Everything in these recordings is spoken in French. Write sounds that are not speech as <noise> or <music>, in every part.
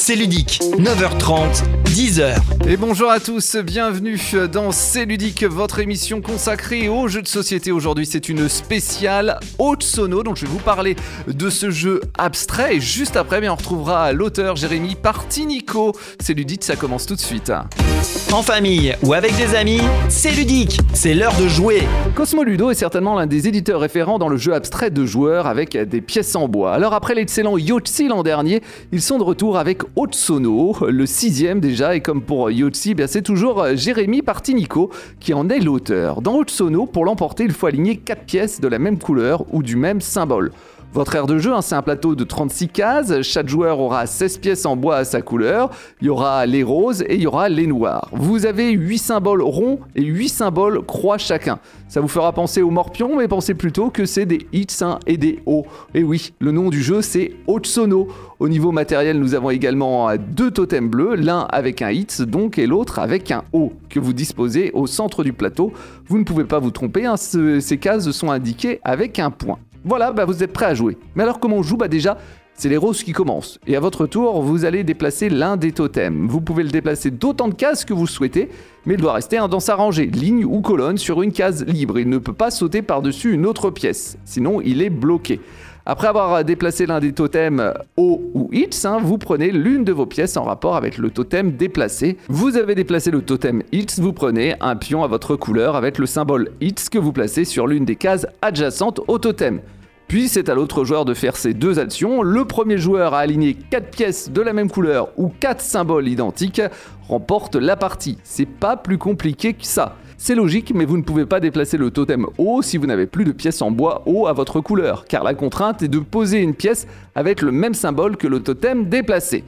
c'est ludique. 9h30, 10h. Et bonjour à tous, bienvenue dans C'est ludique, votre émission consacrée aux jeux de société. Aujourd'hui, c'est une spéciale haute sono, donc je vais vous parler de ce jeu abstrait. Et juste après, bien, on retrouvera l'auteur Jérémy Partinico. C'est ludique, ça commence tout de suite. En famille ou avec des amis, c'est ludique. C'est l'heure de jouer. Cosmo Ludo est certainement l'un des éditeurs référents dans le jeu abstrait de joueurs avec des pièces en bois. Alors après l'excellent Yotzi l'an dernier, ils sont de retour avec Haute Sono, le sixième déjà, et comme pour Yotzi, bien c'est toujours Jérémy Partinico qui en est l'auteur. Dans Haute Sono, pour l'emporter, il faut aligner 4 pièces de la même couleur ou du même symbole. Votre aire de jeu, hein, c'est un plateau de 36 cases. Chaque joueur aura 16 pièces en bois à sa couleur. Il y aura les roses et il y aura les noirs. Vous avez 8 symboles ronds et 8 symboles croix chacun. Ça vous fera penser aux morpions, mais pensez plutôt que c'est des hits hein, et des O. Et oui, le nom du jeu, c'est Otsono. Au niveau matériel, nous avons également deux totems bleus, l'un avec un hit donc et l'autre avec un O que vous disposez au centre du plateau. Vous ne pouvez pas vous tromper, hein, ces cases sont indiquées avec un point. Voilà, bah vous êtes prêt à jouer. Mais alors comment on joue? Bah déjà, c'est les roses qui commencent. Et à votre tour, vous allez déplacer l'un des totems. Vous pouvez le déplacer d'autant de cases que vous souhaitez, mais il doit rester dans sa rangée, ligne ou colonne, sur une case libre. Il ne peut pas sauter par-dessus une autre pièce, sinon il est bloqué. Après avoir déplacé l'un des totems O ou X, hein, vous prenez l'une de vos pièces en rapport avec le totem déplacé. Vous avez déplacé le totem X, vous prenez un pion à votre couleur avec le symbole X que vous placez sur l'une des cases adjacentes au totem. Puis c'est à l'autre joueur de faire ces deux actions. Le premier joueur à aligner 4 pièces de la même couleur ou 4 symboles identiques remporte la partie. C'est pas plus compliqué que ça. C'est logique, mais vous ne pouvez pas déplacer le totem haut si vous n'avez plus de pièces en bois haut à votre couleur, car la contrainte est de poser une pièce avec le même symbole que le totem déplacé.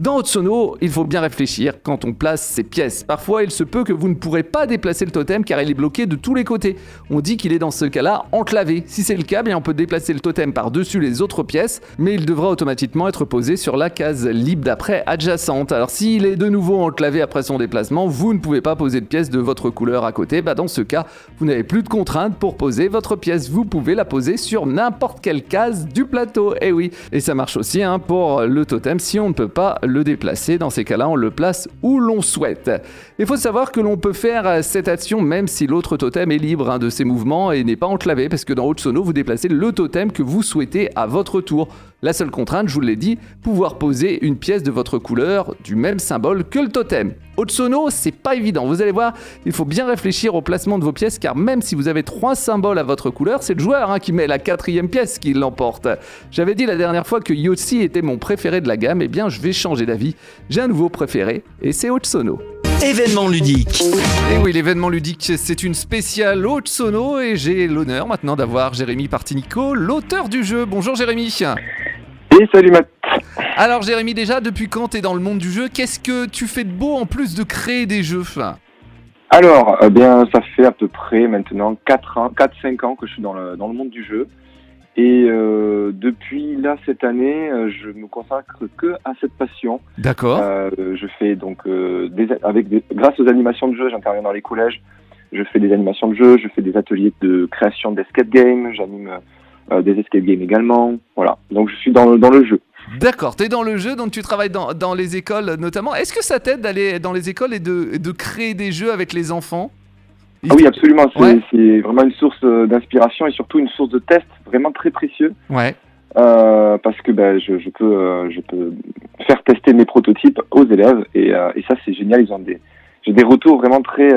Dans Otsono, il faut bien réfléchir quand on place ces pièces. Parfois, il se peut que vous ne pourrez pas déplacer le totem car il est bloqué de tous les côtés. On dit qu'il est dans ce cas-là enclavé. Si c'est le cas, on peut déplacer le totem par-dessus les autres pièces, mais il devra automatiquement être posé sur la case libre d'après adjacente. Alors s'il est de nouveau enclavé après son déplacement, vous ne pouvez pas poser de pièce de votre couleur à côté. Bah dans ce cas, vous n'avez plus de contrainte pour poser votre pièce. Vous pouvez la poser sur n'importe quelle case du plateau. Eh oui, et ça marche aussi hein, pour le totem si on ne peut pas le déplacer. Dans ces cas-là, on le place où l'on souhaite. Il faut savoir que l'on peut faire cette action même si l'autre totem est libre hein, de ses mouvements et n'est pas enclavé, parce que dans Haute Sono, vous déplacez le totem que vous souhaitez à votre tour. La seule contrainte, je vous l'ai dit, pouvoir poser une pièce de votre couleur du même symbole que le totem. Otsono, c'est pas évident. Vous allez voir, il faut bien réfléchir au placement de vos pièces car même si vous avez trois symboles à votre couleur, c'est le joueur hein, qui met la quatrième pièce qui l'emporte. J'avais dit la dernière fois que Yotzi était mon préféré de la gamme, et eh bien je vais changer d'avis. J'ai un nouveau préféré et c'est Otsono. Événement ludique. Et oui, l'événement ludique, c'est une spéciale haute sono et j'ai l'honneur maintenant d'avoir Jérémy Partinico, l'auteur du jeu. Bonjour Jérémy. Salut Matt. Alors Jérémy, déjà, depuis quand tu es dans le monde du jeu Qu'est-ce que tu fais de beau en plus de créer des jeux Alors, eh bien, ça fait à peu près maintenant 4-5 ans que je suis dans le, dans le monde du jeu. Et euh, depuis là cette année, euh, je me consacre que à cette passion. D'accord. Euh, je fais donc des, avec grâce aux animations de jeu, j'interviens dans les collèges. Je fais des animations de jeu, je fais des ateliers de création d'escape game, j'anime euh, des escape games également. Voilà, donc je suis dans le, dans le jeu. D'accord, tu es dans le jeu, donc tu travailles dans, dans les écoles notamment. Est-ce que ça t'aide d'aller dans les écoles et de, de, créer des jeux avec les enfants? Ah oui, absolument. C'est vraiment une source euh, d'inspiration et surtout une source de test vraiment très précieux. Ouais. Euh, parce que ben, je, je, peux, je peux faire tester mes prototypes aux élèves et, et ça c'est génial. Ils ont des, j'ai des retours vraiment très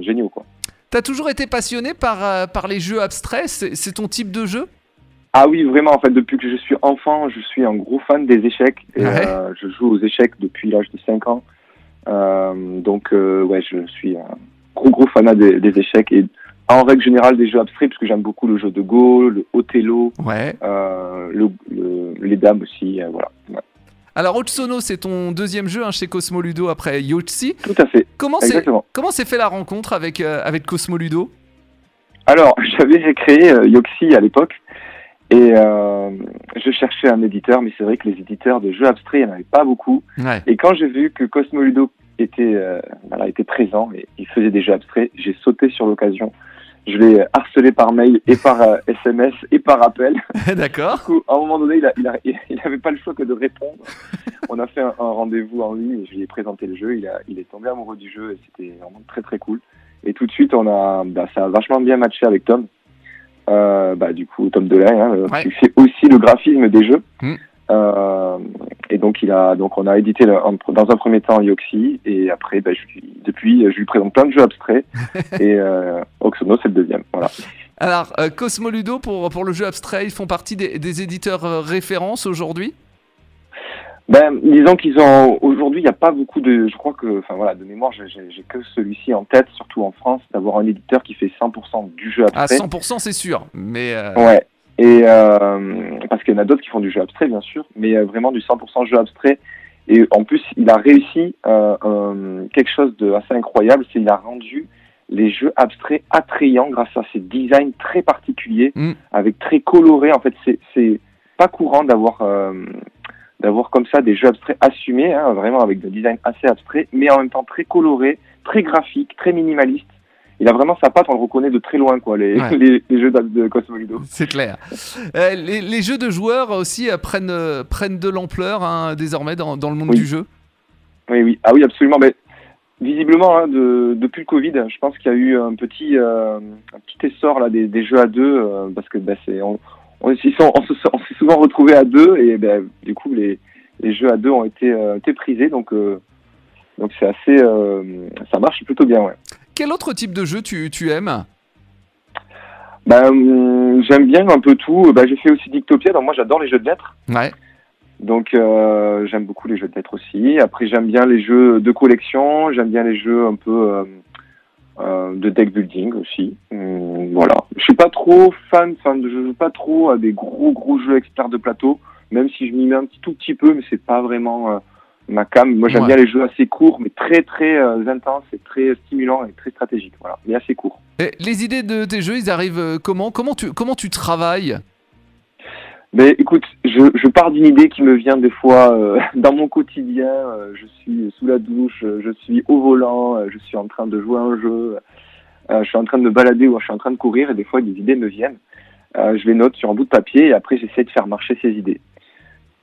géniaux quoi. T'as toujours été passionné par, par les jeux abstraits? C'est ton type de jeu? Ah oui, vraiment, en fait, depuis que je suis enfant, je suis un gros fan des échecs. Et, euh, je joue aux échecs depuis l'âge de 5 ans. Euh, donc, euh, ouais, je suis un gros, gros fanat des, des, échecs et en règle générale des jeux abstraits, parce que j'aime beaucoup le jeu de Go, le Othello, ouais. le, les dames aussi, voilà. Alors, Otsono, c'est ton deuxième jeu hein, chez Cosmo Ludo après Yotzi. Tout à fait. Comment s'est fait la rencontre avec avec Cosmo Ludo? Alors, <laughs> j'avais créé Yoxi à l'époque et euh, je cherchais un éditeur, mais c'est vrai que les éditeurs de jeux abstraits, il n'y en avait pas beaucoup. Et quand j'ai vu que Cosmo Ludo était, euh, voilà, était présent et il faisait des jeux abstraits, j'ai sauté sur l'occasion. Je l'ai harcelé par mail et par SMS euh, <laughs> et par appel. <laughs> D'accord. Du coup, à un moment donné, il n'avait il, <laughs> il avait pas le choix que de répondre. on a fait un, rendez-vous en ligne, je lui ai présenté le jeu, il, a, il est tombé amoureux du jeu et c'était vraiment très très cool. Et tout de suite, on a, bah, ça a vachement bien matché avec Tom. Euh, bah, du coup, Tom Delay, hein, qui fait aussi le graphisme des jeux. Mm. Euh, et donc, il a, donc, on a édité dans un premier temps Yoxi, et après, bah, je depuis, je lui présente plein de jeux abstraits, <laughs> et euh, Oxono, c'est le deuxième. Voilà. Alors, Cosmoludo, pour, pour le jeu abstrait, ils font partie des, des éditeurs références aujourd'hui? Ben, disons qu'ils ont aujourd'hui, il n'y a pas beaucoup de, je crois que, enfin voilà, de mémoire, j'ai que celui-ci en tête, surtout en France, d'avoir un éditeur qui fait 100% du jeu abstrait. À 100%, c'est sûr, mais. Euh... Ouais. Et euh, parce qu'il y en a d'autres qui font du jeu abstrait, bien sûr, mais euh, vraiment du 100% jeu abstrait. Et en plus, il a réussi euh, quelque chose de assez incroyable, c'est qu'il a rendu les jeux abstraits attrayants grâce à ses designs très particuliers, mm. avec très colorés. En fait, c'est pas courant d'avoir d'avoir comme ça des jeux abstraits assumés, hein, vraiment avec des designs assez abstraits, mais en même temps très colorés, très graphiques, très minimalistes. Il a vraiment sa patte, on le reconnaît de très loin, quoi, les, <laughs> les, jeux de Cosmolido. C'est clair. Euh, les, jeux de joueurs aussi euh, prennent, euh, prennent de l'ampleur hein, désormais dans, dans, le monde du jeu. Oui, oui. Ah oui, absolument. Mais visiblement, hein, de, depuis le Covid, je pense qu'il y a eu un petit, un petit essor là, des, des jeux à deux, parce que bah, c'est, on, on, s'est souvent retrouvé à deux et ben, du coup les, les, jeux à deux ont été, euh, été prisés donc euh, donc c'est assez euh, ça marche plutôt bien ouais. Quel autre type de jeu tu, tu aimes? Ben, j'aime bien un peu tout. Ben, j'ai fait aussi Dictopia, donc moi j'adore les jeux de lettres. Ouais. Donc j'aime beaucoup les jeux de lettres aussi. Après j'aime bien les jeux de collection, j'aime bien les jeux un peu euh, de deck building aussi. Hum, voilà. Je suis pas trop fan, enfin, je joue pas trop à des gros gros jeux experts de plateau, même si je m'y mets un petit tout petit peu, mais c'est pas vraiment euh, ma cam. Moi, j'aime bien les jeux assez courts, mais très très euh, intenses et très stimulants et très stratégiques. Voilà, mais assez courts. Et les idées de tes jeux, ils arrivent comment? Comment tu comment tu travailles mais écoute, je, je pars d'une idée qui me vient des fois euh, <laughs> dans mon quotidien. Euh, je suis sous la douche, euh, je suis au volant, je suis en train de jouer un jeu, je suis en train de me balader ou je suis en train de courir et des fois des idées me viennent. je les note sur un bout de papier et après j'essaie de faire marcher ces idées.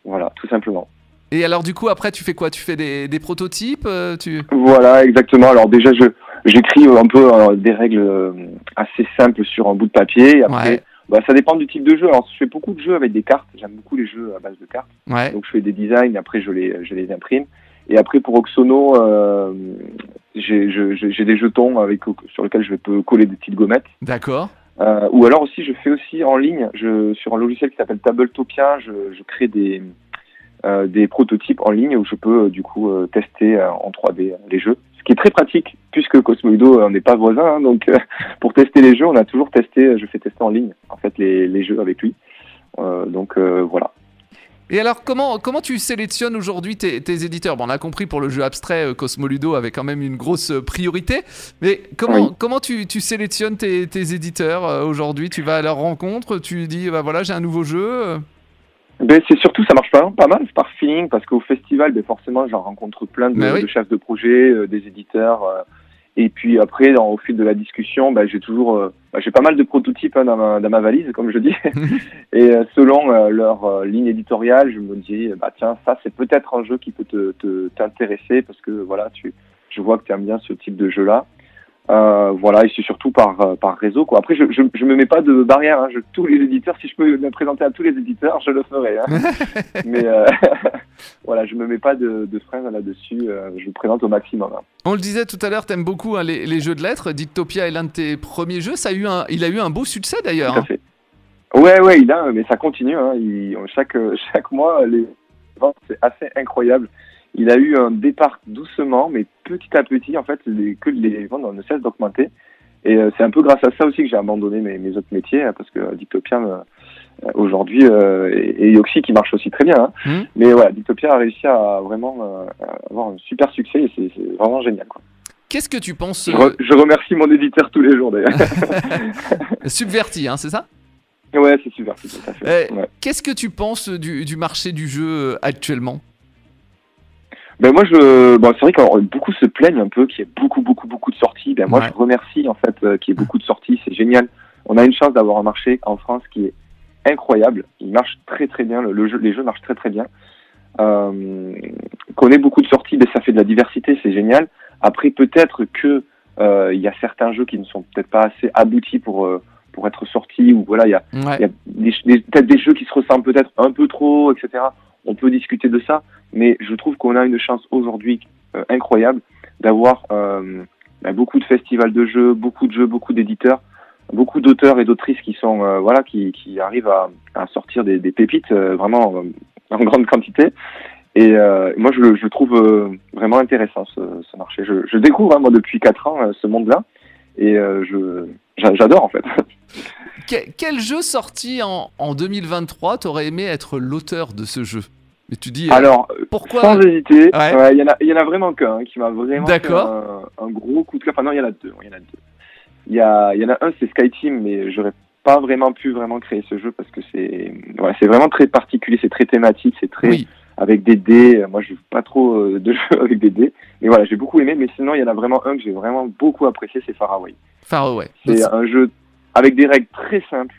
Voilà, tout simplement. Et alors du coup après tu fais quoi? Tu fais des, des prototypes tu... Voilà, exactement. Alors déjà je j'écris un peu des règles assez simples sur un bout de papier et après bah, ça dépend du type de jeu. Alors, je fais beaucoup de jeux avec des cartes. J'aime beaucoup les jeux à base de cartes. Ouais. Donc, je fais des designs. Après, je les, je les imprime. Et après, pour Oxono, euh, j'ai des jetons avec, sur lesquels je peux coller des petites gommettes. D'accord. Euh, ou alors aussi, je fais aussi en ligne, je, sur un logiciel qui s'appelle Tabletopia, je, je crée des, euh, des prototypes en ligne où je peux euh, du coup euh, tester en 3D les jeux qui est très pratique puisque Cosmoido on n'est pas voisin. Hein, donc <laughs> pour tester les jeux, on a toujours testé, je fais tester en ligne en fait les, les jeux avec lui. Euh, donc voilà. Et alors, comment, comment tu sélectionnes aujourd'hui tes, tes, éditeurs? Bon, On a compris pour le jeu abstrait, Cosmoludo avait quand même une grosse priorité. Mais comment, comment tu, tu sélectionnes tes, tes éditeurs aujourd'hui? Tu vas à leur rencontre, tu dis, bah voilà, j'ai un nouveau jeu ben, c'est surtout, ça marche pas, pas mal, par feeling, parce qu'au festival, ben, forcément, j'en rencontre plein de, ben de, chefs de projet, euh, des éditeurs. Euh, et puis après, dans, au fil de la discussion, ben, j'ai toujours, euh, ben, j'ai pas mal de prototypes hein, dans, ma, dans, ma, valise, comme je dis. <laughs> et selon leur ligne éditoriale, je me dis, bah tiens, ça c'est peut-être un jeu qui peut te t'intéresser, parce que voilà, tu, je vois que tu aimes bien ce type de jeu-là. Euh, voilà, et c'est surtout par, euh, par réseau. Quoi. Après, je, je, je me mets pas de barrière. Hein. Je, tous les éditeurs, si je peux me présenter à tous les éditeurs, je le ferai. Hein. <laughs> Mais euh, <laughs> voilà, je me mets pas de, de frein là-dessus. Je me présente au maximum. Hein. On le disait tout à l'heure, t'aimes beaucoup les, les, jeux de lettres. Dictopia est l'un de tes premiers jeux. Ça a eu un, il a eu un beau succès d'ailleurs. Tout à fait. Ouais, ouais, il a, mais ça continue. Il, chaque, chaque mois, les ventes, c'est assez incroyable il a eu un départ doucement, mais petit à petit, en fait, les, que les ventes ne cessent d'augmenter. Et euh, c'est un peu grâce à ça aussi que j'ai abandonné mes, mes, autres métiers, hein, parce que Dictopia, euh, aujourd'hui, euh, et, Yoxi qui marche aussi très bien. Hein. Mmh. Mais voilà, Dictopia a réussi à vraiment avoir un super succès et c'est vraiment génial. Qu'est-ce que tu penses je, remercie mon éditeur tous les jours d'ailleurs. <laughs> <laughs> Subverti, hein, c'est ça? Ouais, c'est Subverti, tout à fait. Qu'est-ce que tu penses du, du marché du jeu actuellement? Ben moi je bon c'est vrai que beaucoup se plaignent un peu qu'il y ait beaucoup beaucoup beaucoup de sorties. Ben moi je remercie en fait euh, qu'il y ait beaucoup de sorties, c'est génial. On a une chance d'avoir un marché en France qui est incroyable. Il marche très très bien, le, jeu, les jeux marchent très très bien. qu'on ait beaucoup de sorties, ben, ça fait de la diversité, c'est génial. Après, peut-être que il y a certains jeux qui ne sont peut-être pas assez aboutis pour pour être sortis ou voilà, il y a, y a peut-être des jeux qui se ressemblent peut-être un peu trop, etc. On peut discuter de ça, mais je trouve qu'on a une chance aujourd'hui incroyable d'avoir ben, beaucoup de festivals de jeux, beaucoup de jeux, beaucoup d'éditeurs, beaucoup d'auteurs et d'autrices qui sont euh, voilà qui, arrivent à, sortir des, pépites euh, vraiment euh, en grande quantité. Et moi, je, je trouve vraiment intéressant ce, marché. Je, découvre hein, moi depuis quatre ans ce monde-là et je j'adore en fait. Quel jeu sorti en 2023 t'aurais aimé être l'auteur de ce jeu? Mais tu dis. Euh, Alors, pourquoi Sans hésiter. Il y, en a, y en a vraiment qu'un qui m'a vraiment fait un, un, gros coup de cœur. Enfin, non, il y en a deux. Il y en a deux. Il y, a, y en a un, c'est Skyteam, mais j'aurais pas vraiment pu vraiment créer ce jeu parce que c'est ouais, c'est vraiment très particulier, c'est très thématique, c'est très avec des dés. Moi, je joue pas trop euh, de <laughs> jeux avec des dés, mais voilà, j'ai beaucoup aimé. Mais sinon, il y en a vraiment un que j'ai vraiment beaucoup apprécié, c'est Faraway. Faraway. C'est un jeu avec des règles très simples,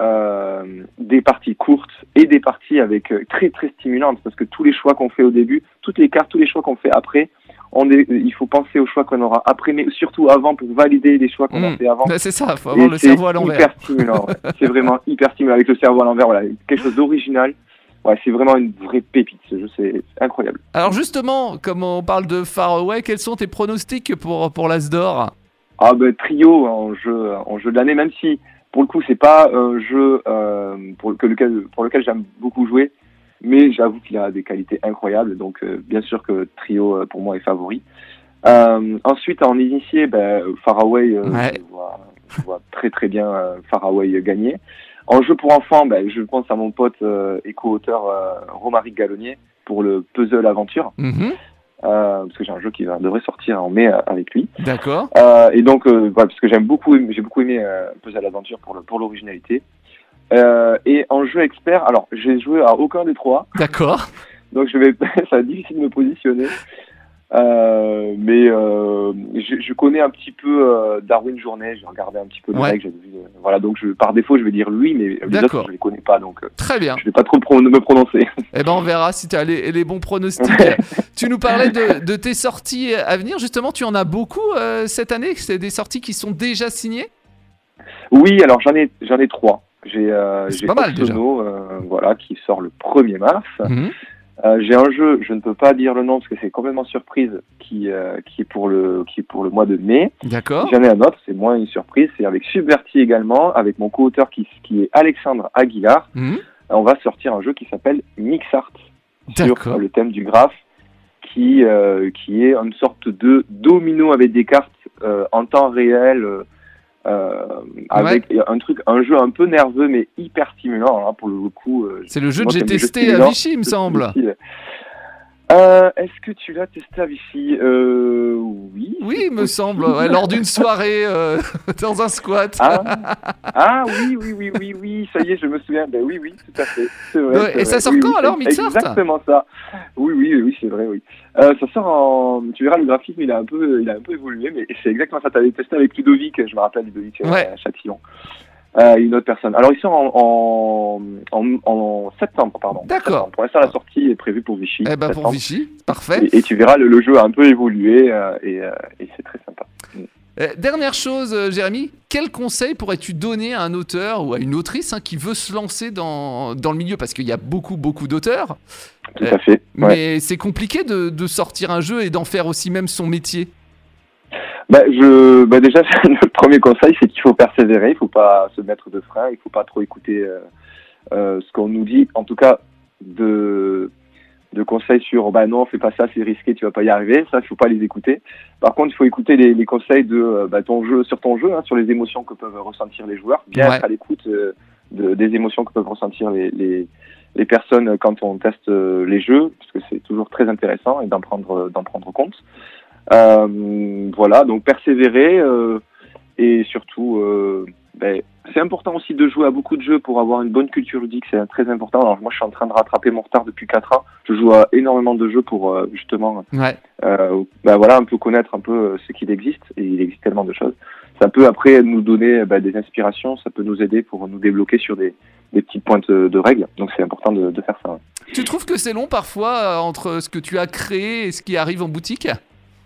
des parties courtes et des parties avec euh, très très stimulantes parce que tous les choix qu'on fait au début, toutes les cartes, tous les choix qu'on fait après, on est, il faut penser aux choix qu'on aura après, mais surtout avant pour valider les choix qu'on a hmm. fait avant. c'est ça, faut avoir le cerveau à l'envers. Hyper stimulant, <laughs> c'est vraiment hyper stimulant avec le cerveau à l'envers. Voilà, quelque chose d'original. Ouais, c'est vraiment une vraie pépite ce jeu, c'est incroyable. Alors justement, comme on parle de Far Away, quels sont tes pronostics pour pour l'Asdor Ah ben trio en jeu en jeu de l'année, même si pour le coup, c'est pas un jeu euh, pour, lequel, pour lequel j'aime beaucoup jouer, mais j'avoue qu'il a des qualités incroyables. Donc, euh, bien sûr que Trio, euh, pour moi, est favori. ensuite, en initié, ben, Faraway, je, vois, très très bien Faraway gagner. En jeu pour enfants, ben, je pense à mon pote et co-auteur Romaric Gallonnier pour le puzzle aventure. Euh, parce que j'ai un jeu qui devrait sortir en mai euh, avec lui. D'accord. Euh, et donc, parce que j'aime beaucoup, j'ai beaucoup aimé Puzzle Adventure pour le, pour l'originalité. et en jeu expert, alors j'ai joué à aucun des trois. D'accord. Donc je vais, <laughs> ça va être difficile de me positionner. Euh, mais euh, je, je, connais un petit peu euh, Darwin Journée, j'ai regardé un petit peu le ouais. vu, voilà, donc je, par défaut je vais dire lui, mais les autres je les connais pas, donc très bien. Je vais pas trop me prononcer. <laughs> Eh ben on verra si tu as les, les, bons pronostics. tu nous parlais de, de, tes sorties à venir, justement, tu en as beaucoup cette année, c'est des sorties qui sont déjà signées? Oui, alors j'en ai j'en ai trois. J'ai euh, pas mal déjà. voilà, qui sort le 1er mars. Mhm. Euh, j'ai un jeu, je ne peux pas dire le nom parce que c'est complètement surprise, qui, euh, qui, est pour le, qui est pour le mois de mai. D'accord. J'en ai un autre, c'est moins une surprise, c'est avec Subverti également, avec mon co-auteur qui, qui est Alexandre Aguilar. Mhm. On va sortir un jeu qui s'appelle Mixart sur le thème du graphe, qui, euh, qui est une sorte de domino avec des cartes euh, en temps réel euh, avec un truc, un jeu un peu nerveux mais hyper stimulant hein, pour le coup. Euh, c'est le jeu que j'ai testé à Vichy, il me semble. Euh, Est-ce que tu l'as testé à Vichy euh, Oui. Oui, me semble, lors d'une soirée euh, <laughs> dans un squat. Ah. <laughs> ah, oui, oui, oui, oui, oui, ça y est, je me souviens. Ben oui, oui, tout à fait. Vrai, et ça sort quand alors, Mixart Exactement ça. Oui, oui, oui, c'est vrai, oui. Euh, ça sort en. Tu verras, le graphisme, il a un peu, il a un peu évolué, mais c'est exactement ça. Tu avais testé avec Ludovic, je me rappelle, Ludovic ouais. à Châtillon. Euh, une autre personne. Alors ils sont en, en, en, septembre, pardon. D'accord. Pour l'instant, la sortie est prévue pour Vichy. Eh ben pour Vichy, parfait. Et, tu verras, le, jeu a un peu évolué euh, et, euh, et c'est très sympa. Mm. dernière chose, Jérémy, quel conseil pourrais-tu donner à un auteur ou à une autrice hein, qui veut se lancer dans, dans le milieu? Parce qu'il y a beaucoup, beaucoup d'auteurs. Tout à fait. Mais c'est compliqué de, de sortir un jeu et d'en faire aussi même son métier. Bah, je, bah déjà, <laughs> le premier conseil, c'est qu'il faut persévérer, il faut pas se mettre de frein, il faut pas trop écouter euh, euh, ce qu'on nous dit. En tout cas, de, de conseils sur, bah non, fais pas ça, c'est risqué, tu vas pas y arriver. Ça, il faut pas les écouter. Par contre, il faut écouter les, les conseils de euh, bah, ton jeu, sur ton jeu, hein, sur les émotions que peuvent ressentir les joueurs. Bien être à l'écoute euh, de, des émotions que peuvent ressentir les, les, les personnes quand on teste les jeux, parce que c'est toujours très intéressant et d'en prendre, d'en prendre compte. Euh, voilà, donc persévérer euh, et surtout, euh, ben, c'est important aussi de jouer à beaucoup de jeux pour avoir une bonne culture ludique, c'est très important. Alors moi, je suis en train de rattraper mon retard depuis 4 ans. Je joue à énormément de jeux pour justement, ouais. ben, voilà, un peu connaître un peu ce qu'il existe et il existe tellement de choses. Ça peut après nous donner ben, des inspirations, ça peut nous aider pour nous débloquer sur des, des petites pointes de règles. Donc c'est important de, de, faire ça. Tu trouves que c'est long parfois entre ce que tu as créé et ce qui arrive en boutique?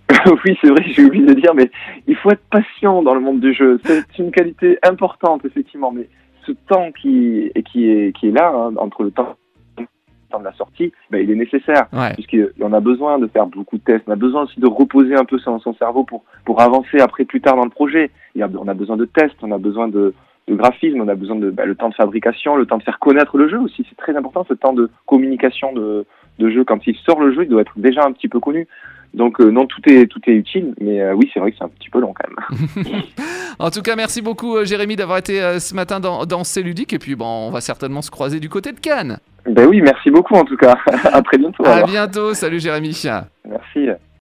<laughs> oui, c'est vrai, j'ai oublié de dire, mais il faut être patient dans le monde du jeu. C'est une qualité importante, effectivement, mais ce temps qui, qui, est, qui est là, hein, entre le temps de la sortie, ben, il est nécessaire. Puisqu'on a besoin de faire beaucoup de tests, on a besoin aussi de reposer un peu son, son cerveau pour, pour avancer après plus tard dans le projet. on a besoin de tests, on a besoin de, de graphisme, on a besoin de ben, le temps de fabrication, le temps de faire connaître le jeu aussi. C'est très important ce temps de communication de, de jeu. Quand il sort le jeu, il doit être déjà un petit peu connu. Donc euh, non, tout est tout est utile, mais euh, oui, c'est vrai que c'est un petit peu long quand même. <laughs> <laughs> en tout cas, merci beaucoup euh, Jérémy d'avoir été ce matin dans, dans C'est ludique et puis bon, on va certainement se croiser du côté de Cannes. Ben oui, merci beaucoup en tout cas. <laughs> à très bientôt. À bientôt. Salut Jérémy.